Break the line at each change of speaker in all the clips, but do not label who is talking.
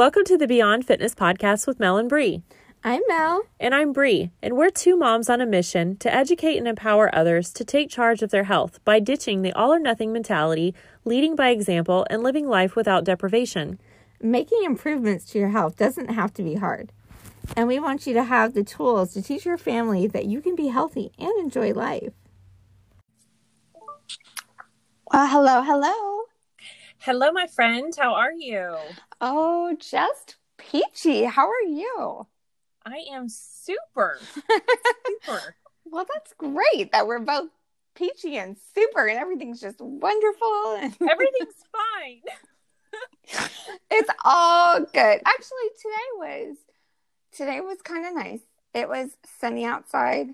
Welcome to the Beyond Fitness podcast with Mel and Bree.
I'm Mel.
And I'm Bree, and we're two moms on a mission to educate and empower others to take charge of their health by ditching the all or nothing mentality, leading by example, and living life without deprivation.
Making improvements to your health doesn't have to be hard. And we want you to have the tools to teach your family that you can be healthy and enjoy life. Well, hello, hello.
Hello, my friend. How are you?
Oh, just peachy. How are you?
I am super. super.
Well, that's great that we're both peachy and super and everything's just wonderful.
and Everything's fine.
it's all good. Actually, today was today was kind of nice. It was sunny outside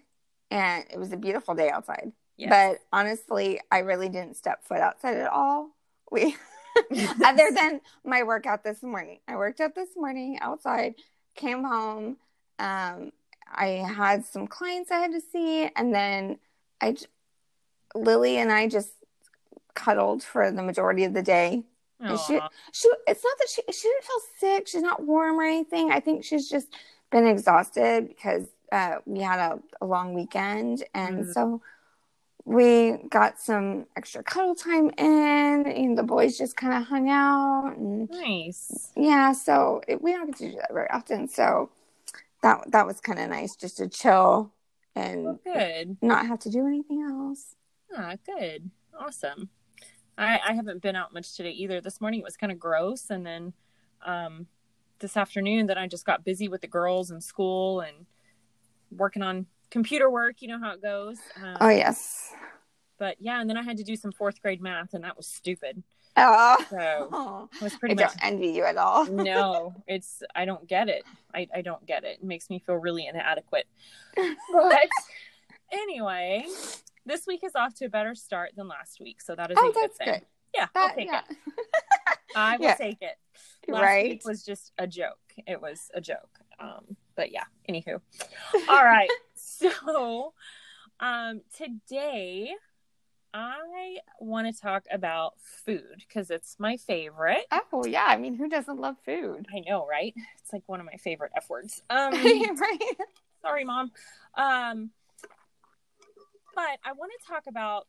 and it was a beautiful day outside. Yes. But honestly, I really didn't step foot outside at all. We other than my workout this morning. I worked out this morning outside, came home, um, I had some clients I had to see, and then I, Lily and I just cuddled for the majority of the day. She, she, it's not that she, she didn't feel sick. She's not warm or anything. I think she's just been exhausted because uh, we had a, a, long weekend, and mm. so we got some extra cuddle time in, and the boys just kind of hung out. And,
nice.
Yeah, so it, we don't get to do that very often. So that that was kind of nice just to chill and
oh, good
not have to do anything else.
Ah, good, awesome. I, I haven't been out much today either. This morning it was kind of gross, and then um, this afternoon, then I just got busy with the girls in school and working on computer work. You know how it goes.
Um, oh yes.
But yeah, and then I had to do some fourth grade math, and that was stupid.
Oh,
so
it was pretty I much. don't envy you at all.
no, it's I don't get it. I I don't get it. It makes me feel really inadequate. But anyway, this week is off to a better start than last week, so that is oh, a good thing. Good. Yeah, that, I'll take yeah. it. I will yeah. take it. Last right. week was just a joke. It was a joke. Um, but yeah, anywho. All right. so um today I want to talk about food because it's my favorite.
Oh yeah, I mean, who doesn't love food?
I know, right? It's like one of my favorite F words. Um, right. Sorry, mom. Um, but I want to talk about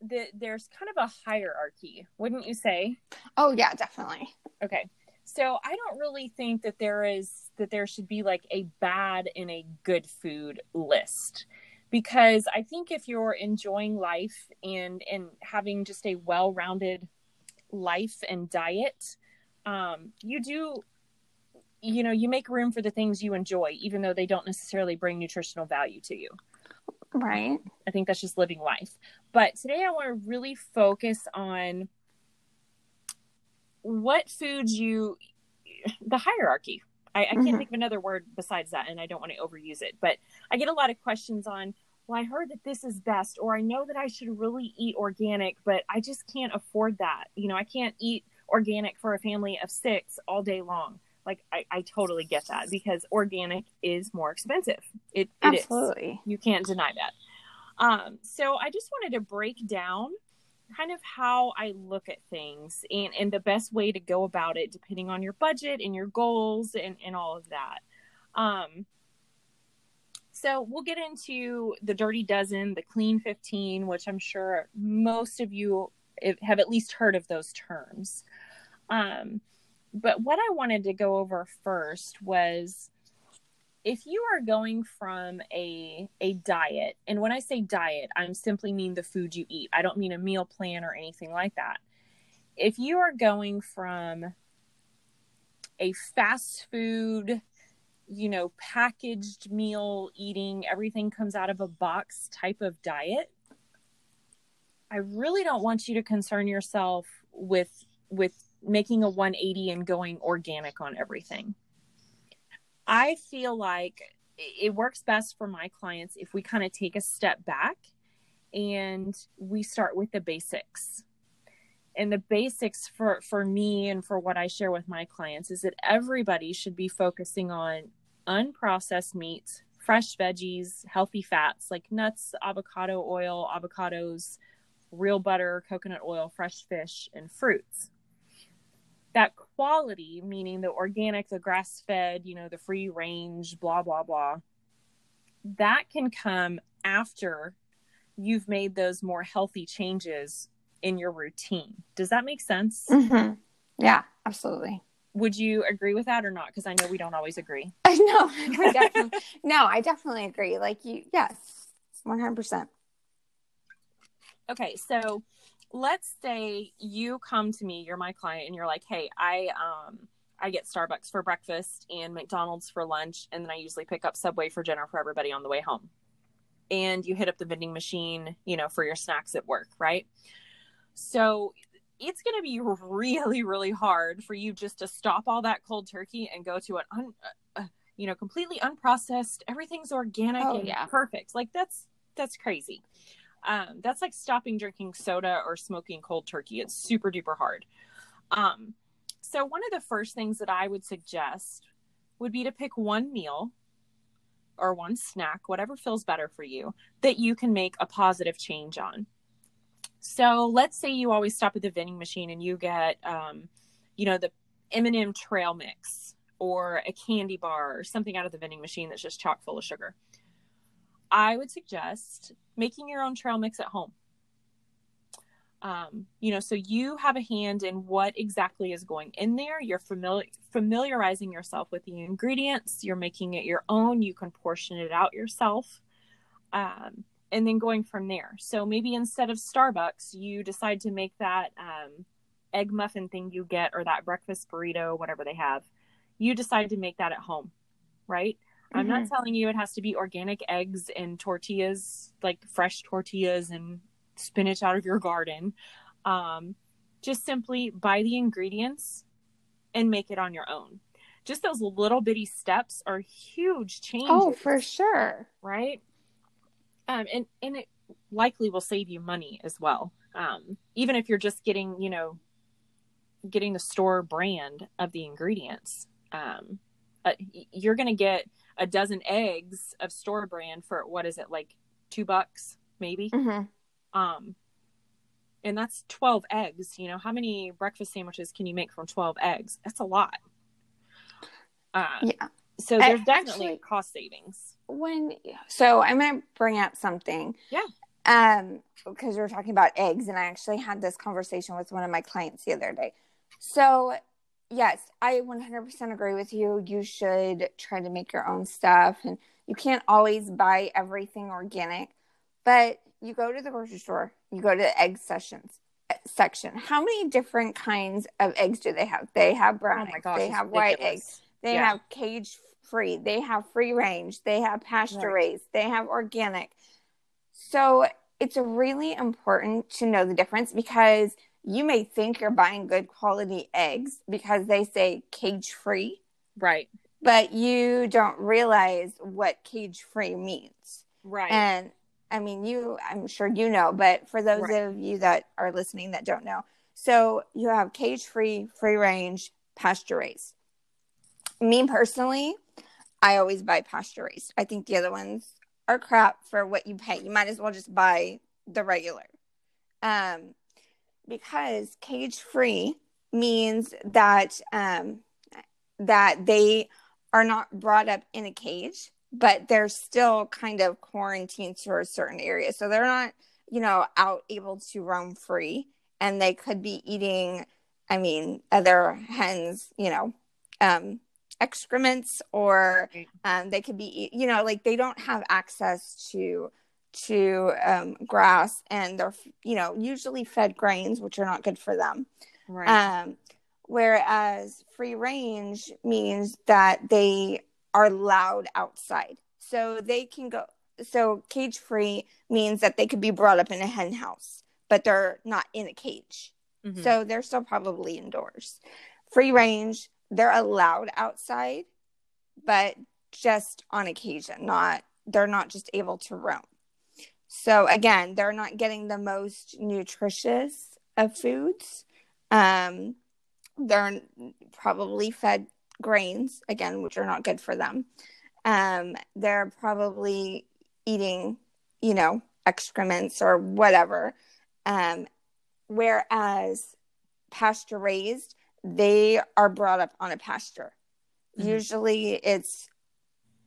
the. There's kind of a hierarchy, wouldn't you say?
Oh yeah, definitely.
Okay, so I don't really think that there is that there should be like a bad and a good food list. Because I think if you're enjoying life and and having just a well-rounded life and diet, um, you do you know you make room for the things you enjoy even though they don't necessarily bring nutritional value to you.
Right.
I think that's just living life. But today i want to really focus on what foods you the hierarchy I, I can't mm-hmm. think of another word besides that, and I don't want to overuse it. But I get a lot of questions on, well, I heard that this is best, or I know that I should really eat organic, but I just can't afford that. You know, I can't eat organic for a family of six all day long. Like, I, I totally get that because organic is more expensive. It, it Absolutely. Is. You can't deny that. Um, so I just wanted to break down kind of how I look at things and, and the best way to go about it, depending on your budget and your goals and, and all of that. Um, so we'll get into the Dirty Dozen, the Clean 15, which I'm sure most of you have at least heard of those terms. Um, but what I wanted to go over first was if you are going from a a diet and when i say diet i'm simply mean the food you eat. I don't mean a meal plan or anything like that. If you are going from a fast food you know packaged meal eating everything comes out of a box type of diet i really don't want you to concern yourself with with making a 180 and going organic on everything I feel like it works best for my clients if we kind of take a step back and we start with the basics. And the basics for for me and for what I share with my clients is that everybody should be focusing on unprocessed meats, fresh veggies, healthy fats like nuts, avocado oil, avocados, real butter, coconut oil, fresh fish, and fruits that quality, meaning the organic, the grass fed, you know, the free range, blah, blah, blah, that can come after you've made those more healthy changes in your routine. Does that make sense?
Mm-hmm. Yeah, absolutely.
Would you agree with that or not? Because I know we don't always agree.
no, I definitely, no, I definitely agree. Like you, yes, one hundred percent.
Okay, so let's say you come to me, you're my client, and you're like, "Hey, I um I get Starbucks for breakfast and McDonald's for lunch, and then I usually pick up Subway for dinner for everybody on the way home." And you hit up the vending machine, you know, for your snacks at work, right? So it's going to be really, really hard for you just to stop all that cold turkey and go to an, un, uh, uh you know, completely unprocessed. Everything's organic oh, and yeah. perfect. Like that's that's crazy. Um, that's like stopping drinking soda or smoking cold turkey. It's super duper hard. Um, so one of the first things that I would suggest would be to pick one meal or one snack, whatever feels better for you, that you can make a positive change on. So let's say you always stop at the vending machine and you get, um, you know, the M&M trail mix or a candy bar or something out of the vending machine that's just chock full of sugar. I would suggest making your own trail mix at home. Um, you know, so you have a hand in what exactly is going in there. You're familiar familiarizing yourself with the ingredients. You're making it your own. You can portion it out yourself. Um, and then going from there. So maybe instead of Starbucks, you decide to make that um, egg muffin thing you get or that breakfast burrito, whatever they have. You decide to make that at home, right? Mm-hmm. I'm not mm-hmm. telling you it has to be organic eggs and tortillas, like fresh tortillas and spinach out of your garden. Um, just simply buy the ingredients and make it on your own. Just those little bitty steps are huge changes.
Oh, for sure.
Right? um, and and it likely will save you money as well. Um, even if you're just getting, you know, getting the store brand of the ingredients, um, uh, you're going to get a dozen eggs of store brand for what is it like two bucks maybe? Mm-hmm. Um, and that's 12 eggs. You know, how many breakfast sandwiches can you make from 12 eggs? That's a lot. Uh, yeah. So there's I, definitely actually, cost savings
when so I'm gonna bring up something.
Yeah.
Um, because we are talking about eggs, and I actually had this conversation with one of my clients the other day. So, yes, I 100% agree with you. You should try to make your own stuff, and you can't always buy everything organic. But you go to the grocery store, you go to the egg sessions eh, section. How many different kinds of eggs do they have? They have brown oh eggs, gosh, they have white eggs, they yeah. have cage free, they have free range, they have pasture right. raised, they have organic. So it's really important to know the difference because you may think you're buying good quality eggs because they say cage free.
Right.
But you don't realize what cage free means.
Right.
And I mean, you, I'm sure you know, but for those right. of you that are listening that don't know, so you have cage free, free range, pasture raised. Me personally, I always buy pasture raised. I think the other ones are crap for what you pay. You might as well just buy the regular. Um, because cage free means that um, that they are not brought up in a cage, but they're still kind of quarantined to a certain area. So they're not, you know, out able to roam free and they could be eating, I mean, other hens, you know, um, excrements or um, they could be you know like they don't have access to to um, grass and they're you know usually fed grains which are not good for them. Right. Um, whereas free range means that they are allowed outside. So they can go so cage free means that they could be brought up in a hen house but they're not in a cage. Mm-hmm. so they're still probably indoors. Free range they're allowed outside, but just on occasion, not they're not just able to roam. So again, they're not getting the most nutritious of foods. Um, they're probably fed grains again, which are not good for them. Um, they're probably eating, you know, excrements or whatever. Um, whereas pasture raised, they are brought up on a pasture. Mm-hmm. Usually it's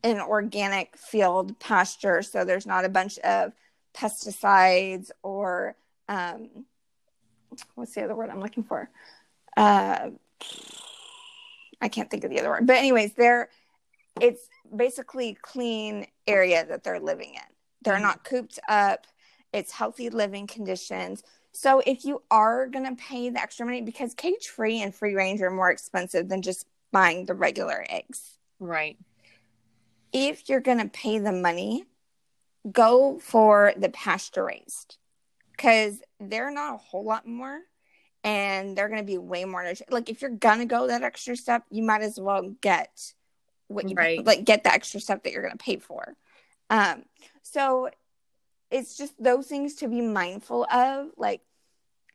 an organic field pasture, so there's not a bunch of pesticides or um, what's the other word I'm looking for? Uh, I can't think of the other word, but anyways, they're it's basically clean area that they're living in. They're mm-hmm. not cooped up. It's healthy living conditions. So if you are going to pay the extra money, because cage free and free range are more expensive than just buying the regular eggs.
Right.
If you're going to pay the money, go for the pasture raised because they're not a whole lot more and they're going to be way more nutritious. like if you're going to go that extra step you might as well get what you right. like get the extra stuff that you're going to pay for um so it's just those things to be mindful of like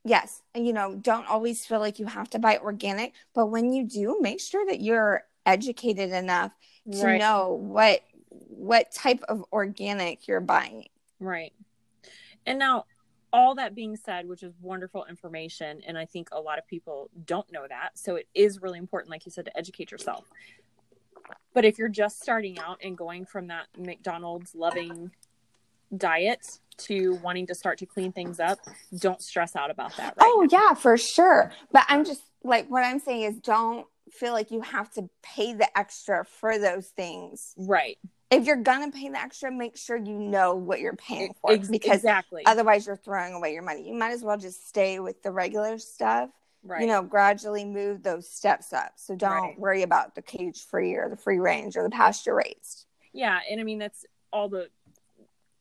yes you know don't always feel like you have to buy organic but when you do make sure that you're educated enough to right. know what what type of organic you're buying
right and now all that being said which is wonderful information and i think a lot of people don't know that so it is really important like you said to educate yourself but if you're just starting out and going from that mcdonald's loving diet to wanting to start to clean things up, don't stress out about that.
Right oh, now. yeah, for sure. But I'm just like, what I'm saying is don't feel like you have to pay the extra for those things.
Right.
If you're going to pay the extra, make sure you know what you're paying for Ex- because exactly. otherwise you're throwing away your money. You might as well just stay with the regular stuff. Right. You know, gradually move those steps up. So don't right. worry about the cage free or the free range or the pasture raised.
Yeah. And I mean, that's all the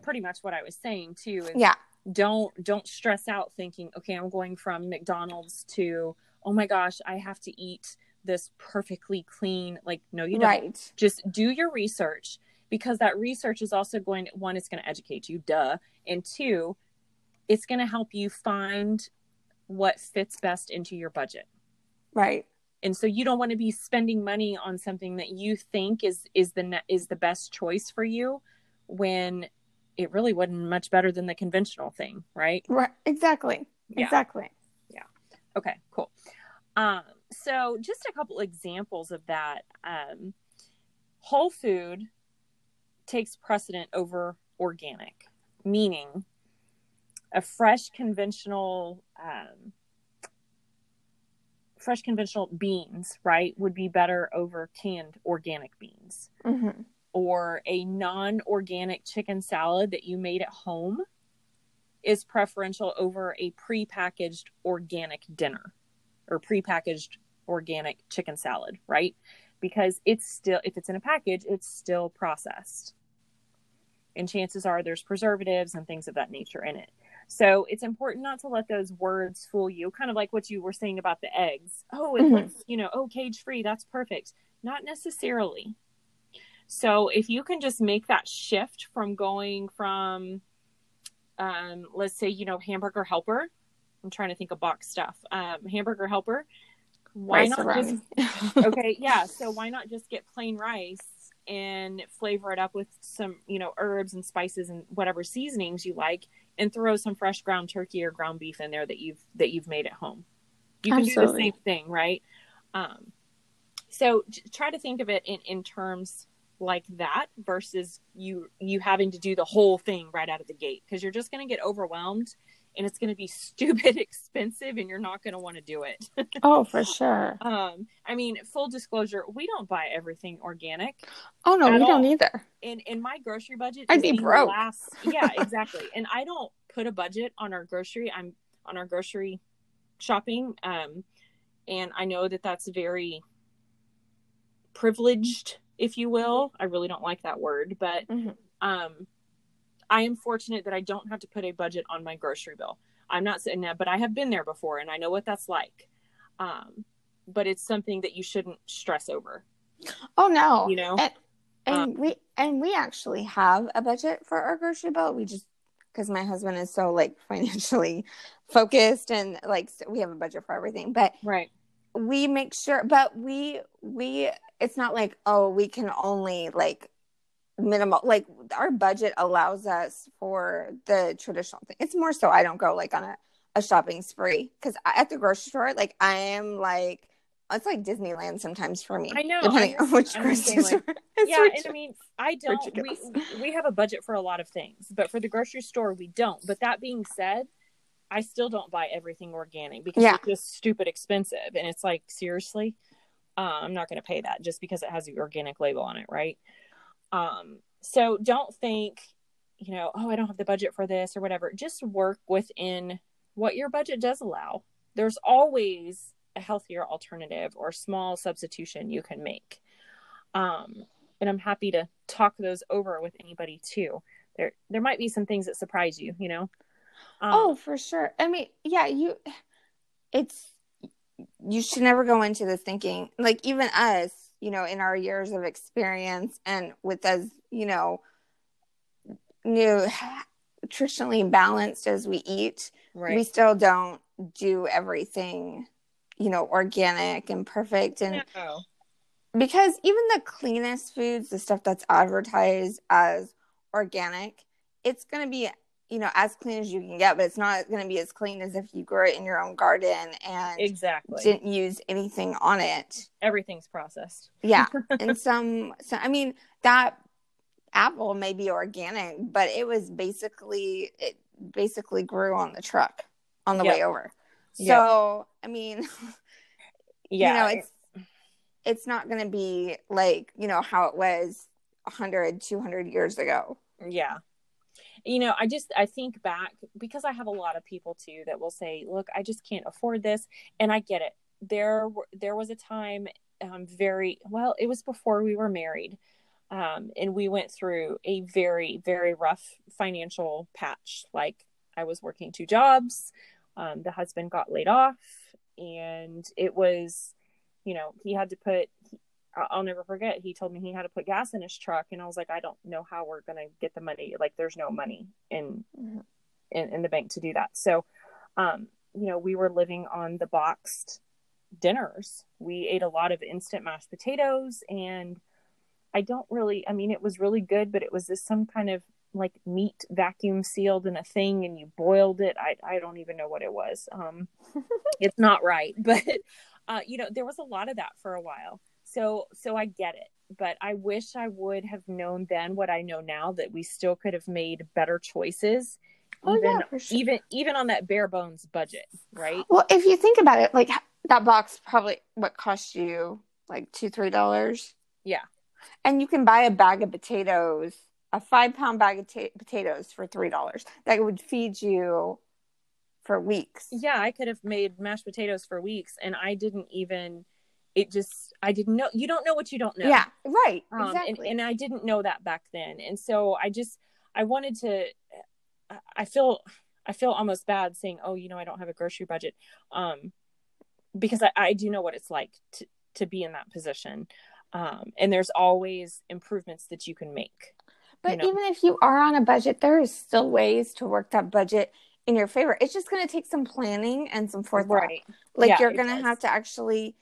pretty much what I was saying too.
yeah.
Don't don't stress out thinking, okay, I'm going from McDonald's to oh my gosh, I have to eat this perfectly clean. Like, no, you don't. Right. Just do your research because that research is also going to, one, it's going to educate you, duh. And two, it's going to help you find what fits best into your budget.
Right.
And so you don't want to be spending money on something that you think is is the is the best choice for you when it really wasn't much better than the conventional thing, right?
Right. Exactly. Yeah. Exactly.
Yeah. Okay. Cool. Um, so just a couple examples of that. Um, whole food takes precedent over organic, meaning a fresh conventional um, fresh conventional beans, right, would be better over canned organic beans. Mm-hmm or a non organic chicken salad that you made at home is preferential over a pre-packaged organic dinner or pre-packaged organic chicken salad, right? Because it's still if it's in a package, it's still processed. And chances are there's preservatives and things of that nature in it. So it's important not to let those words fool you, kind of like what you were saying about the eggs. Oh, it's mm-hmm. you know, oh, cage free, that's perfect. Not necessarily. So if you can just make that shift from going from, um, let's say, you know, hamburger helper, I'm trying to think of box stuff, um, hamburger helper. Why not just, okay, yeah. So why not just get plain rice and flavor it up with some, you know, herbs and spices and whatever seasonings you like, and throw some fresh ground turkey or ground beef in there that you've that you've made at home. You can Absolutely. do the same thing, right? Um, so try to think of it in in terms like that versus you you having to do the whole thing right out of the gate because you're just going to get overwhelmed and it's going to be stupid expensive and you're not going to want to do it.
oh, for sure.
Um I mean, full disclosure, we don't buy everything organic.
Oh no, we all. don't either.
In in my grocery budget
I'd be broke.
Last, yeah, exactly. and I don't put a budget on our grocery. I'm on our grocery shopping um and I know that that's very privileged if you will. I really don't like that word, but mm-hmm. um, I am fortunate that I don't have to put a budget on my grocery bill. I'm not saying that, but I have been there before and I know what that's like. Um, but it's something that you shouldn't stress over.
Oh no,
you know,
and, and um, we and we actually have a budget for our grocery bill. We just because my husband is so like financially focused and like so we have a budget for everything. But
right,
we make sure. But we we it's not like oh we can only like minimal like our budget allows us for the traditional thing it's more so i don't go like on a, a shopping spree because at the grocery store like i am like it's like Disneyland sometimes for me.
I know.
Depending
I'm
on which
I'm
grocery store.
yeah, and I mean, I don't. We we have a budget for a lot of things, but for the grocery store, we don't. But that being said, I still don't buy everything organic because
Yeah.
it's just stupid expensive, and it's like seriously, uh, I'm not going to pay that just because it has the organic label on it, right? Um, so don't think, you know, oh, I don't have the budget for this or whatever. Just work within what your budget does allow. There's always a healthier alternative or small substitution you can make. Um, and I'm happy to talk those over with anybody too. There, there might be some things that surprise you, you know. Um,
Oh, for sure. I mean, yeah, you it's you should never go into this thinking like even us, you know, in our years of experience and with as, you know, new nutritionally balanced as we eat,
right?
we still don't do everything, you know, organic and perfect and
No.
because even the cleanest foods, the stuff that's advertised as organic, it's going to be, you know, as clean as you can get, but it's not going to be as clean as if you grew it in your own garden and
Exactly.
didn't use anything on it.
Everything's processed.
Yeah. and some, so, I mean, that apple may be organic, but it was basically, it basically grew on the truck on the
Yep.
way over.
Yep.
So, I mean,
Yeah.
you know it's it's not going to be like you know how it was 100 200 years ago
yeah you know i just i think back because i have a lot of people too that will say look i just can't afford this. And i get it. There there was a time um very well it was before we were married um and we went through a very very rough financial patch. Like i was working two jobs um the husband got laid off and it was you know he had to put I'll never forget. He told me he had to put gas in his truck, and I was like, I don't know how we're gonna get the money. Like, there's no money in
Mhm.
in, in the bank to do that. So, um, you know, we were living on the boxed dinners. We ate a lot of instant mashed potatoes, and I don't really. I mean, it was really good, but it was this some kind of like meat vacuum sealed in a thing, and you boiled it. I I don't even know what it was. Um, it's not right, but uh, you know, there was a lot of that for a while. So so I get it, but I wish I would have known then what I know now that we still could have made better choices,
Oh,
even
yeah, for sure.
even even on that bare bones budget, right?
well if you think about it like that box probably what cost you like two three dollars
Yeah.
and you can buy a bag of potatoes a five pound bag of ta- potatoes for three dollars that would feed you for weeks
Yeah, I could have made mashed potatoes for weeks, and I didn't even. It just I didn't know. You don't know what you don't know.
yeah right
um,
exactly
and, and I didn't know that back then, and so I just I wanted to. I- feel I feel almost bad saying, "Oh, you know, I don't have a grocery budget," um, because I, I do know what it's like to to be in that position, um, and there's always improvements that you can make.
But
you know.
even if you are on a budget, there is still ways to work that budget in your favor. It's just going to take some planning and some forethought. Like
Yeah,
you're going to have to actually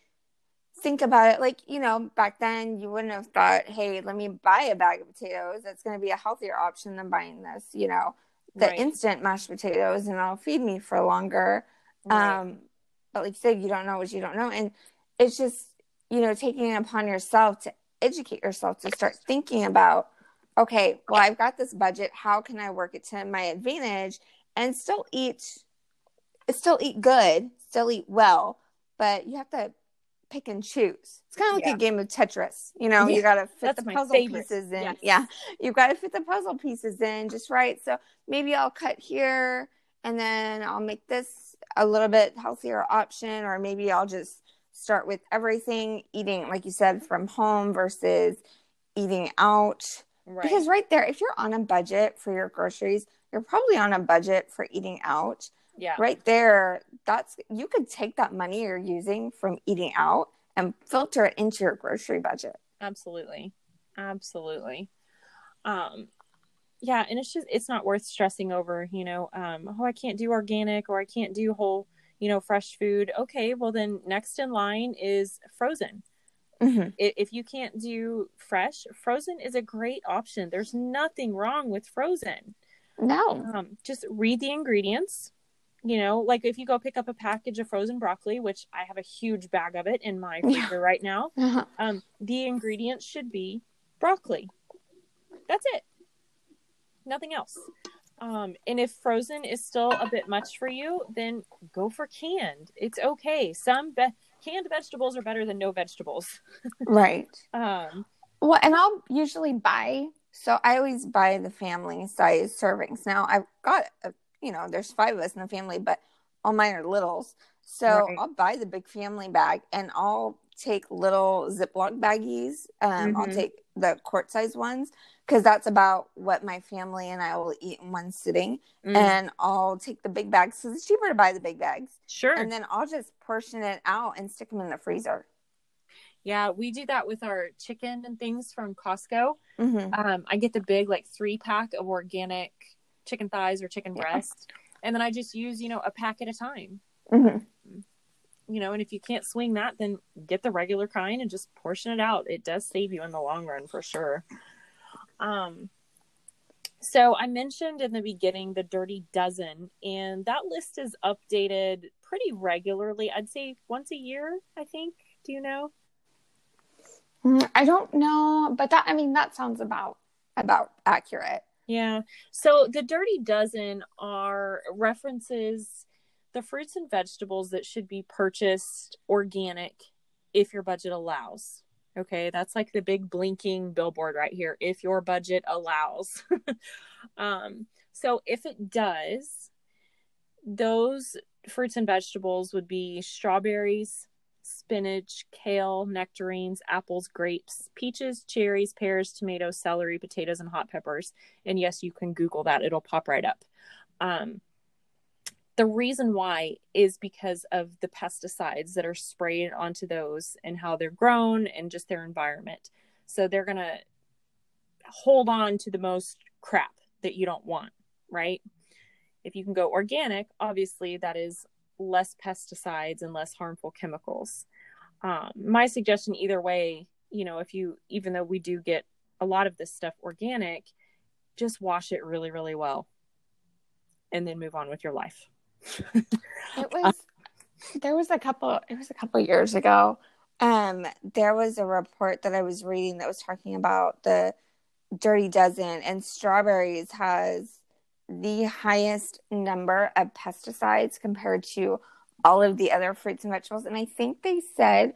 think about it. Like, you know, back then you wouldn't have thought, hey, let me buy a bag of potatoes. That's going to be a healthier option than buying this, you know, the
Right.
instant mashed potatoes and it'll feed me for longer.
Right.
Um, but like you said, you don't know what you don't know. And it's just, you know, taking it upon yourself to educate yourself to start thinking about, okay, well, I've got this budget. How can I work it to my advantage and still eat, still eat good, still eat well, but you have to pick and choose. It's kind of like
Yeah.
a game of Tetris. You know,
Yeah,
you got to fit
that's
the puzzle
favorite.
pieces in.
Yes.
Yeah. You've got to fit the puzzle pieces in just right. So maybe I'll cut here and then I'll make this a little bit healthier option, or maybe I'll just start with everything eating, like you said, from home versus eating out.
right.
Because right there, if you're on a budget for your groceries, you're probably on a budget for eating out.
Yeah.
Right there, that's you could take that money you're using from eating out and filter it into your grocery budget.
absolutely absolutely um yeah and it's just it's not worth stressing over you know um oh i can't do organic or i can't do whole you know fresh food okay well then next in line is frozen
Mm-hmm.
If you can't do fresh frozen is a great option there's nothing wrong with frozen
No.
um just read the ingredients you know, like if you go pick up a package of frozen broccoli, which I have a huge bag of it in my freezer yeah. right now, uh-huh. um, the ingredients should be broccoli. That's it. Nothing else. Um, and if frozen is still a bit much for you, then go for canned. It's okay. Some be- canned vegetables are better than no vegetables.
right. Um, well, and I'll usually buy. So I always buy the family size servings. Now I've got, a, you know, there's five of us in the family, but all mine are littles. So right. I'll buy the big family bag and I'll take little Ziploc baggies. Um, mm-hmm. I'll take the quart size ones because that's about what my family and I will eat in one sitting. Mm. And I'll take the big bags because it's cheaper to buy the big bags.
Sure.
And then I'll just portion it out and stick them in the freezer.
Yeah, we do that with our chicken and things from Costco. Mm-hmm. Um, I get the big like three pack of organic chicken thighs or chicken yeah. breast, and then I just use you know a pack at a time. Mm-hmm. You know, and if you can't swing that, then get the regular kind and just portion it out. It does save you in the long run for sure. Um, so I mentioned in the beginning the Dirty Dozen, and that list is updated pretty regularly. I'd say once a year, I think. Do you know?
Mm, I don't know, but that I mean that sounds about about accurate.
Yeah. So the Dirty Dozen are references the fruits and vegetables that should be purchased organic if your budget allows. Okay, that's like the big blinking billboard right here. If your budget allows. um, so if it does, those fruits and vegetables would be strawberries, spinach, kale, nectarines, apples, grapes, peaches, cherries, pears, tomatoes, celery, potatoes, and hot peppers. And yes, you can Google that, it'll pop right up. Um, the reason why is because of the pesticides that are sprayed onto those and how they're grown and just their environment. So they're going to hold on to the most crap that you don't want, right? If you can go organic, obviously that is less pesticides and less harmful chemicals. Um, my suggestion, either way, you know, if you, even though we do get a lot of this stuff organic, just wash it really, really well and then move on with your life
it was there was a couple it was a couple years ago um there was a report that i was reading that was talking about the dirty dozen and strawberries has the highest number of pesticides compared to all of the other fruits and vegetables and i think they said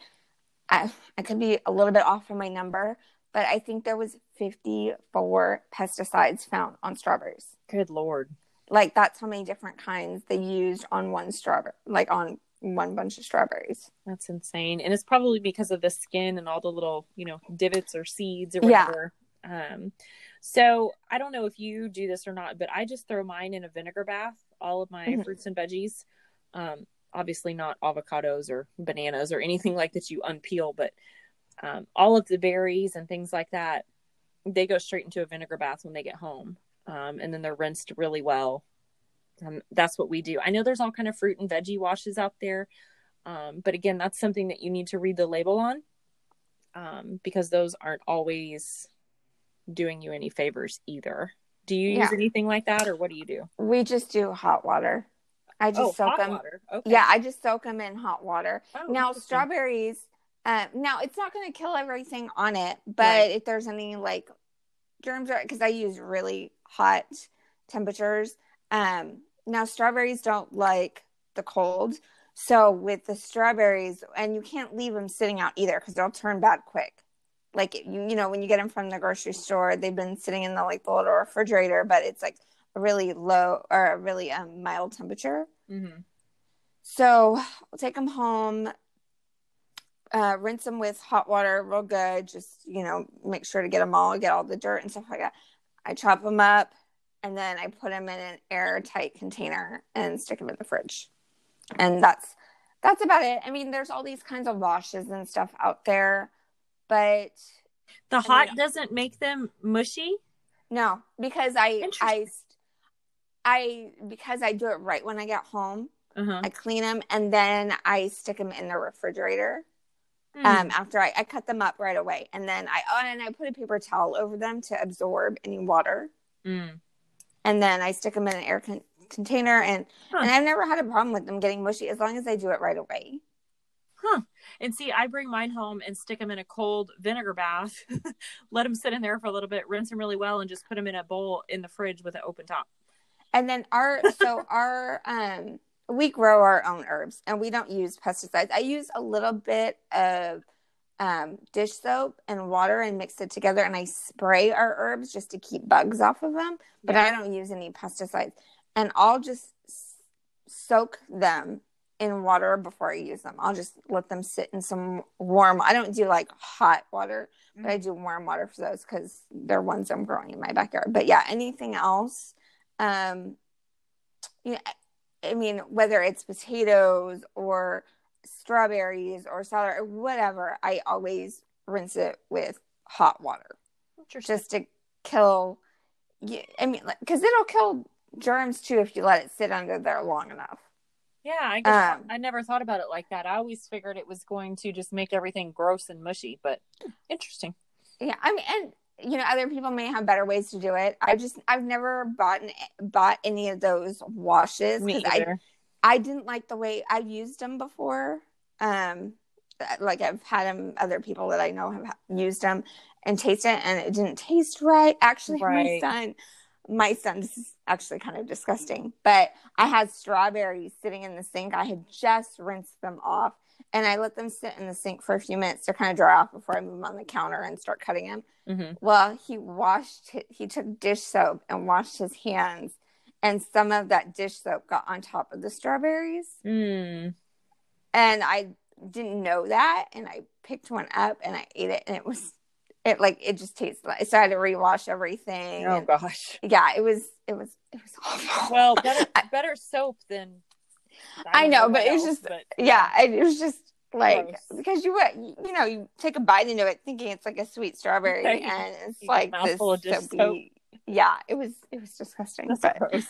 I, I could be a little bit off on my number but i think there was 54 pesticides found on strawberries
good lord
like that's how many different kinds they used on one strawberry, like on one bunch of strawberries.
That's insane. And it's probably because of the skin and all the little, you know, divots or seeds or whatever. Yeah. Um, so I don't know if you do this or not, but I just throw mine in a vinegar bath, all of my mm-hmm. fruits and veggies. Um, obviously not avocados or bananas or anything like that you unpeel, but um, all of the berries and things like that, they go straight into a vinegar bath when they get home um, and then they're rinsed really well. Um, that's what we do. I know there's all kind of fruit and veggie washes out there, um, but again, that's something that you need to read the label on um, because those aren't always doing you any favors either. Do you use yeah. anything like that, or what do you do?
We just do hot water. I just oh, soak them. Okay. Yeah, I just soak them in hot water. Oh, now strawberries. Uh, now it's not going to kill everything on it, but right. if there's any like germs, because I use really hot temperatures. Um, now, strawberries don't like the cold. So, with the strawberries, and you can't leave them sitting out either because they'll turn bad quick. Like, you, you know, when you get them from the grocery store, they've been sitting in the like the little refrigerator, but it's like a really low or a really um, mild temperature. Mm-hmm. So, I'll take them home, uh, rinse them with hot water real good. Just, you know, make sure to get them all, get all the dirt and stuff like that. I chop them up and then I put them in an airtight container and stick them in the fridge. And that's that's about it. I mean, there's all these kinds of washes and stuff out there, but
the hot mean, doesn't make them mushy.
No, because I I I because I do it right when I get home. Uh-huh. I clean them and then I stick them in the refrigerator. Mm. Um, after I, I cut them up right away, and then I oh, and I put a paper towel over them to absorb any water. Mm. And then I stick them in an air con- container, and huh. and I've never had a problem with them getting mushy as long as I do it right away.
Huh. And see, I bring mine home and stick them in a cold vinegar bath, let them sit in there for a little bit, rinse them really well, and just put them in a bowl in the fridge with an open top.
And then our so our um we grow our own herbs and we don't use pesticides. I use a little bit of um, dish soap and water and mix it together and I spray our herbs just to keep bugs off of them, but yeah. I don't use any pesticides. And I'll just soak them in water before I use them. I'll just let them sit in some warm. I don't do like hot water, mm-hmm. but I do warm water for those because they're ones I'm growing in my backyard. But yeah, anything else, um, yeah, I mean, whether it's potatoes or strawberries or celery or whatever, I always rinse it with hot water just to kill. I mean, because it'll kill germs too if you let it sit under there long enough.
Yeah, I guess um, I never thought about it like that. I always figured it was going to just make everything gross and mushy, but interesting.
Yeah, I mean, and you know other people may have better ways to do it i just i've never bought bought any of those washes because i i didn't like the way I've used them before um like i've had them other people that i know have used them and tasted it and it didn't taste right actually right. my son my son this is actually kind of disgusting but i had strawberries sitting in the sink i had just rinsed them off and I let them sit in the sink for a few minutes to kind of dry off before I move them on the counter and start cutting them. Mm-hmm. Well, he washed, he took dish soap and washed his hands, and some of that dish soap got on top of the strawberries. Mm. And I didn't know that, and I picked one up and I ate it, and it was. It like it just tastes like so I had to rewash everything.
Oh and, gosh.
Yeah, it was it was it was awful.
Well, better better soap than
I, know, but it was just but, yeah, it was just like gross. because you would you know you take a bite into it thinking it's like a sweet strawberry and it's like this soapy, yeah it was it was disgusting That's but, gross.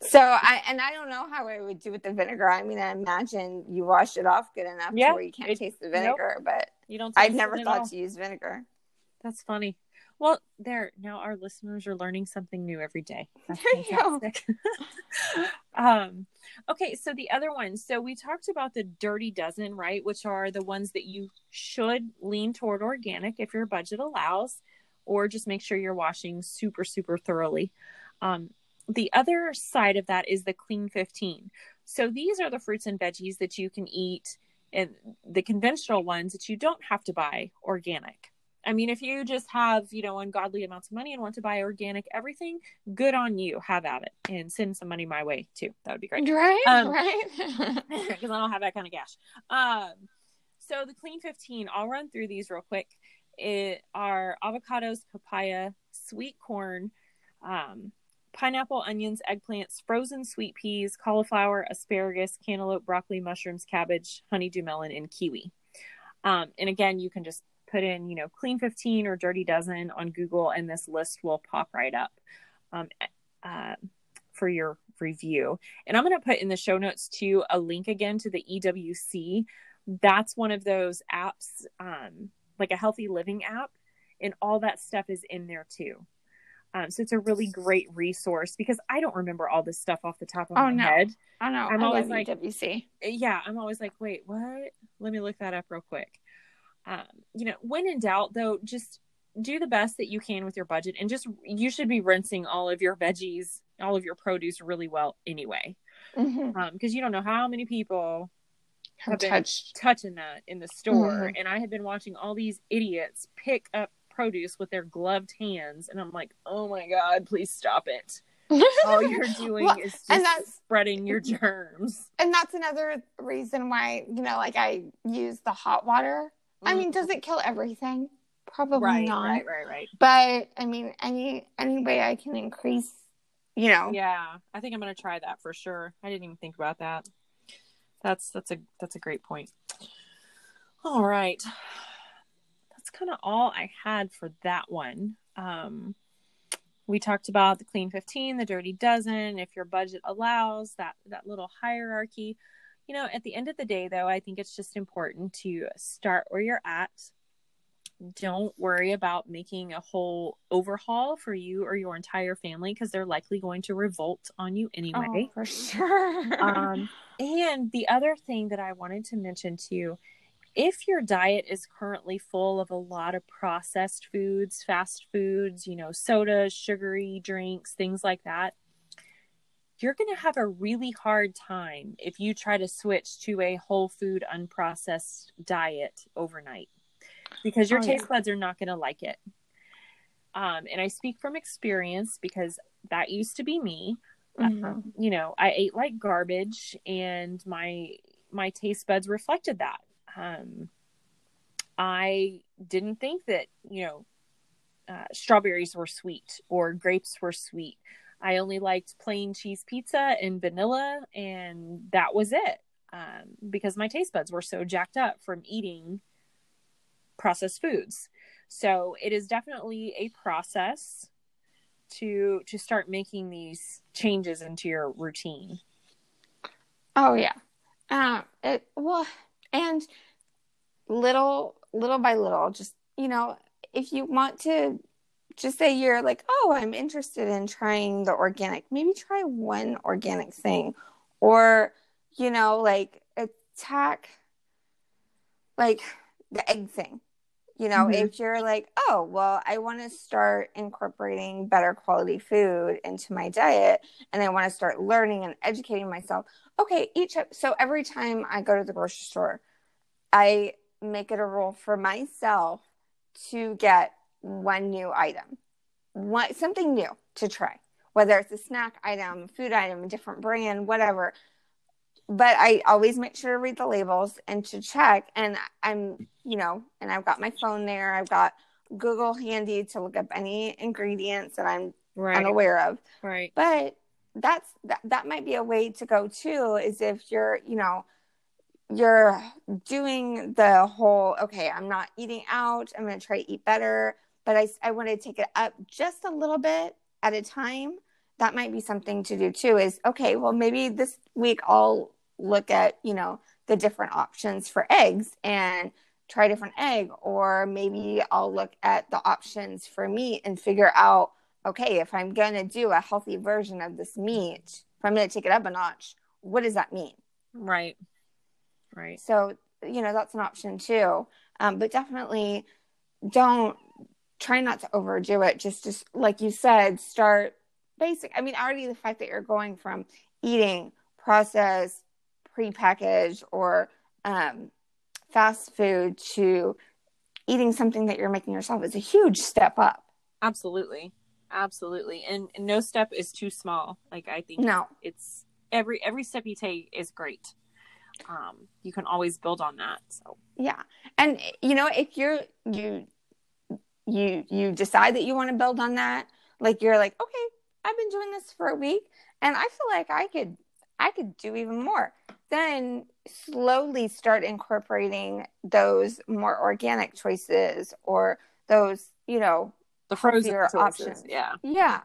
so I and I don't know how I would do with the vinegar. I mean, I imagine you wash it off good enough yeah, where you can't it, taste the vinegar, nope. but you don't. I've never thought to use vinegar.
That's funny. Well, there now our listeners are learning something new every day. That's fantastic. um, okay, so the other one. So we talked about the dirty dozen, right? Which are the ones that you should lean toward organic if your budget allows, or just make sure you're washing super, super thoroughly. Um, the other side of that is the clean 15. So these are the fruits and veggies that you can eat and the conventional ones that you don't have to buy organic. I mean, if you just have, you know, ungodly amounts of money and want to buy organic everything, good on you. Have at it and send some money my way too. That would be great.
Right. Um, right.
Because I don't have that kind of cash. Um, so the clean 15, I'll run through these real quick. It are avocados, papaya, sweet corn, um, pineapple, onions, eggplants, frozen sweet peas, cauliflower, asparagus, cantaloupe, broccoli, mushrooms, cabbage, honeydew melon, and kiwi. Um, and again, you can just put in, you know, clean 15 or dirty dozen on Google, and this list will pop right up um, uh, for your review. And I'm going to put in the show notes too a link again to the EWG. That's one of those apps, um, like a healthy living app, and all that stuff is in there too. Um, so it's a really great resource because I don't remember all this stuff off the top of oh, my no. head.
I know. I'm I always like, EWG.
Yeah, I'm always like, wait, what? Let me look that up real quick um, you know, when in doubt, though, just do the best that you can with your budget and just you should be rinsing all of your veggies, all of your produce really well anyway. Because mm-hmm. um, you don't know how many people have, been touched. touching that in the store. Mm-hmm. And I had been watching all these idiots pick up produce with their gloved hands. And I'm like, oh my God, please stop it. all you're doing well, is and that's, spreading your germs.
And that's another reason why, you know, like I use the hot water I mean, does it kill everything? Probably
right,
not.
Right, right, right.
But I mean, any any way I can increase, you know.
Yeah, I think I'm gonna try that for sure. I didn't even think about that. That's that's a that's a great point. All right, that's kind of all I had for that one. Um, we talked about the clean 15 the dirty dozen if your budget allows that that little hierarchy you know, at the end of the day, though, I think it's just important to start where you're at, don't worry about making a whole overhaul for you or your entire family because they're likely going to revolt on you anyway.
Oh, for sure.
um, and the other thing that I wanted to mention to you if your diet is currently full of a lot of processed foods, fast foods, you know, sodas, sugary drinks, things like that, you're going to have a really hard time if you try to switch to a whole food, unprocessed diet overnight because your oh, taste yeah. buds are not going to like it. Um, and I speak from experience because that used to be me. Mm-hmm. Um, you know, I ate like garbage, and my my taste buds reflected that. Um, I didn't think that you know uh, strawberries were sweet or grapes were sweet. I only liked plain cheese pizza and vanilla, and that was it. Um, because my taste buds were so jacked up from eating processed foods. So it is definitely a process to to start making these changes into your routine.
Oh yeah. Um it well and little little by little just you know if you want to just say you're like oh i'm interested in trying the organic maybe try one organic thing or you know like attack like the egg thing you know, mm-hmm. if you're like, oh, well, I want to start incorporating better quality food into my diet and I want to start learning and educating myself. Okay, each so every time I go to the grocery store, I make it a rule for myself to get one new item, one something new to try, whether it's a snack item, food item, a different brand, whatever but I always make sure to read the labels and to check. And I'm, you know, and I've got my phone there. I've got Google handy to look up any ingredients that I'm right. unaware of.
Right.
But that's that, that might be a way to go too, is if you're, you know, you're doing the whole, okay, I'm not eating out. I'm going to try to eat better, but I, I want to take it up just a little bit at a time. That might be something to do too is okay well maybe this week i'll look at you know the different options for eggs and try a different egg or maybe i'll look at the options for meat and figure out okay if i'm going to do a healthy version of this meat if i'm going to take it up a notch what does that mean?
Right. Right.
So you know that's an option too. Um, but definitely don't try not to overdo it just just like you said start basic. I mean, already the fact that you're going from eating processed, prepackaged, or um, fast food to eating something that you're making yourself is a huge step up.
Absolutely, absolutely, and, and no step is too small. Like I think
no,
it's every every step you take is great. Um, you can always build on that. So
yeah, and you know if you're you you you decide that you want to build on that, like you're like okay, I've been doing this for a week and I feel like I could I could do even more. Then slowly start incorporating those more organic choices or those, you know,
the frozen options. Yeah.
Yeah.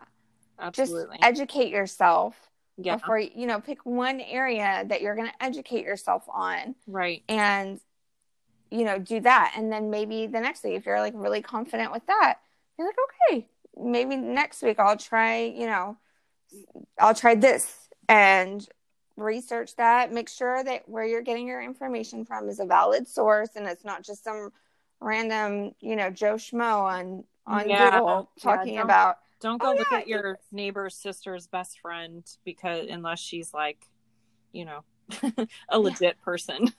Absolutely.
Just educate yourself yeah. before you know, pick one area that you're going to educate yourself on.
Right.
And you know, do that and then maybe the next day if you're like really confident with that, you're like, okay, maybe next week I'll try, you know, I'll try this and research that. Make sure that where you're getting your information from is a valid source and it's not just some random, you know, Joe Schmo on on yeah. Google talking yeah, about.
Don't go oh, look yeah, at your neighbor's sister's best friend because unless she's like, you know, a legit person.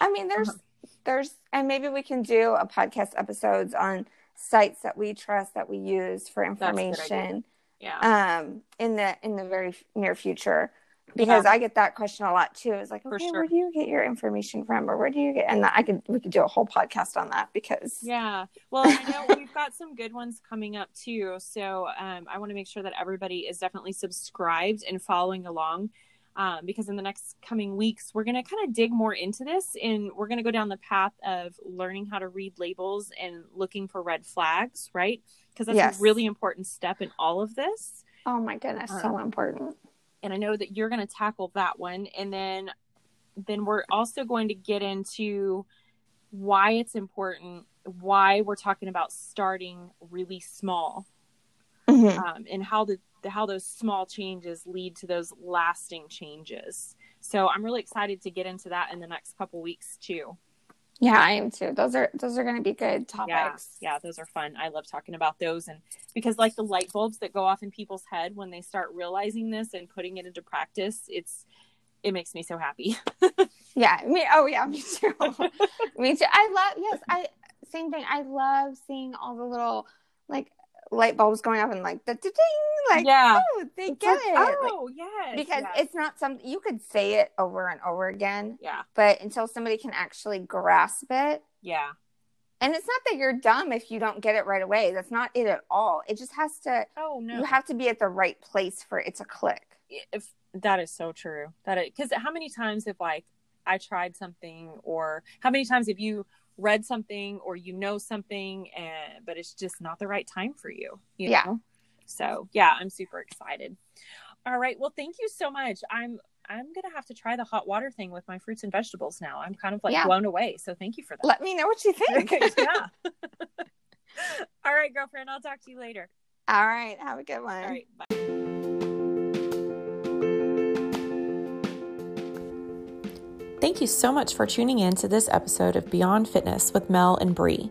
I mean, there's uh-huh. There's and maybe we can do a podcast episodes on sites that we trust that we use for information
yeah
um in the in the very near future because yeah. I get that question a lot too. It's like, okay, sure. where do you get your information from, or where do you get? And I could we could do a whole podcast on that because
yeah, well, I know we've got some good ones coming up too. So um, I want to make sure that everybody is definitely subscribed and following along um, because in the next coming weeks, we're going to kind of dig more into this and we're going to go down the path of learning how to read labels and looking for red flags, right? Because that's yes. a really important step in all of this.
Oh my goodness, um, so important.
And I know that you're going to tackle that one. And then, then we're also going to get into why it's important why we're talking about starting really small mm-hmm. um, and how the how those small changes lead to those lasting changes. So I'm really excited to get into that in the next couple weeks too.
Yeah, I am too. Those are those are going to be good topics.
Yeah, yeah, those are fun. I love talking about those, and because like the light bulbs that go off in people's head when they start realizing this and putting it into practice, it's it makes me so happy.
yeah, me. Oh yeah, me too. me too. I love. Yes, I same thing. I love seeing all the little like light bulbs going off and like the ding, like yeah, oh, they get like, it.
Oh like, yes,
because
yes.
it's not something you could say it over and over again.
Yeah,
but until somebody can actually grasp it.
Yeah.
And it's not that you're dumb if you don't get it right away. That's not it at all. It just has to.
Oh no!
You have to be at the right place for it to click.
If that is so true. That because how many times have like I tried something, or how many times have you read something or you know something and but it's just not the right time for you, you
yeah.
know? so yeah i'm super excited. All right. Well thank you so much. I'm i'm gonna have to try the hot water thing with my fruits and vegetables now. I'm kind of like yeah. blown away. So thank you for that.
Let me know what you think.
Yeah. All right girlfriend. I'll talk to you later.
All right. Have a good one.
All right. Bye Thank you so much for tuning in to this episode of Beyond Fitness with Mel and Bree.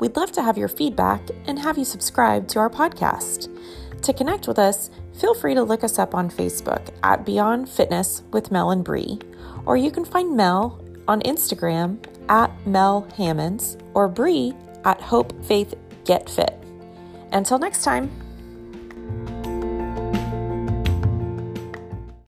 We'd love to have your feedback and have you subscribe to our podcast. To connect with us, feel free to look us up on Facebook at Beyond Fitness with Mel and Bree, or you can find Mel on Instagram at Mel Hammonds or Bree at Hope Faith Get Fit. Until next time.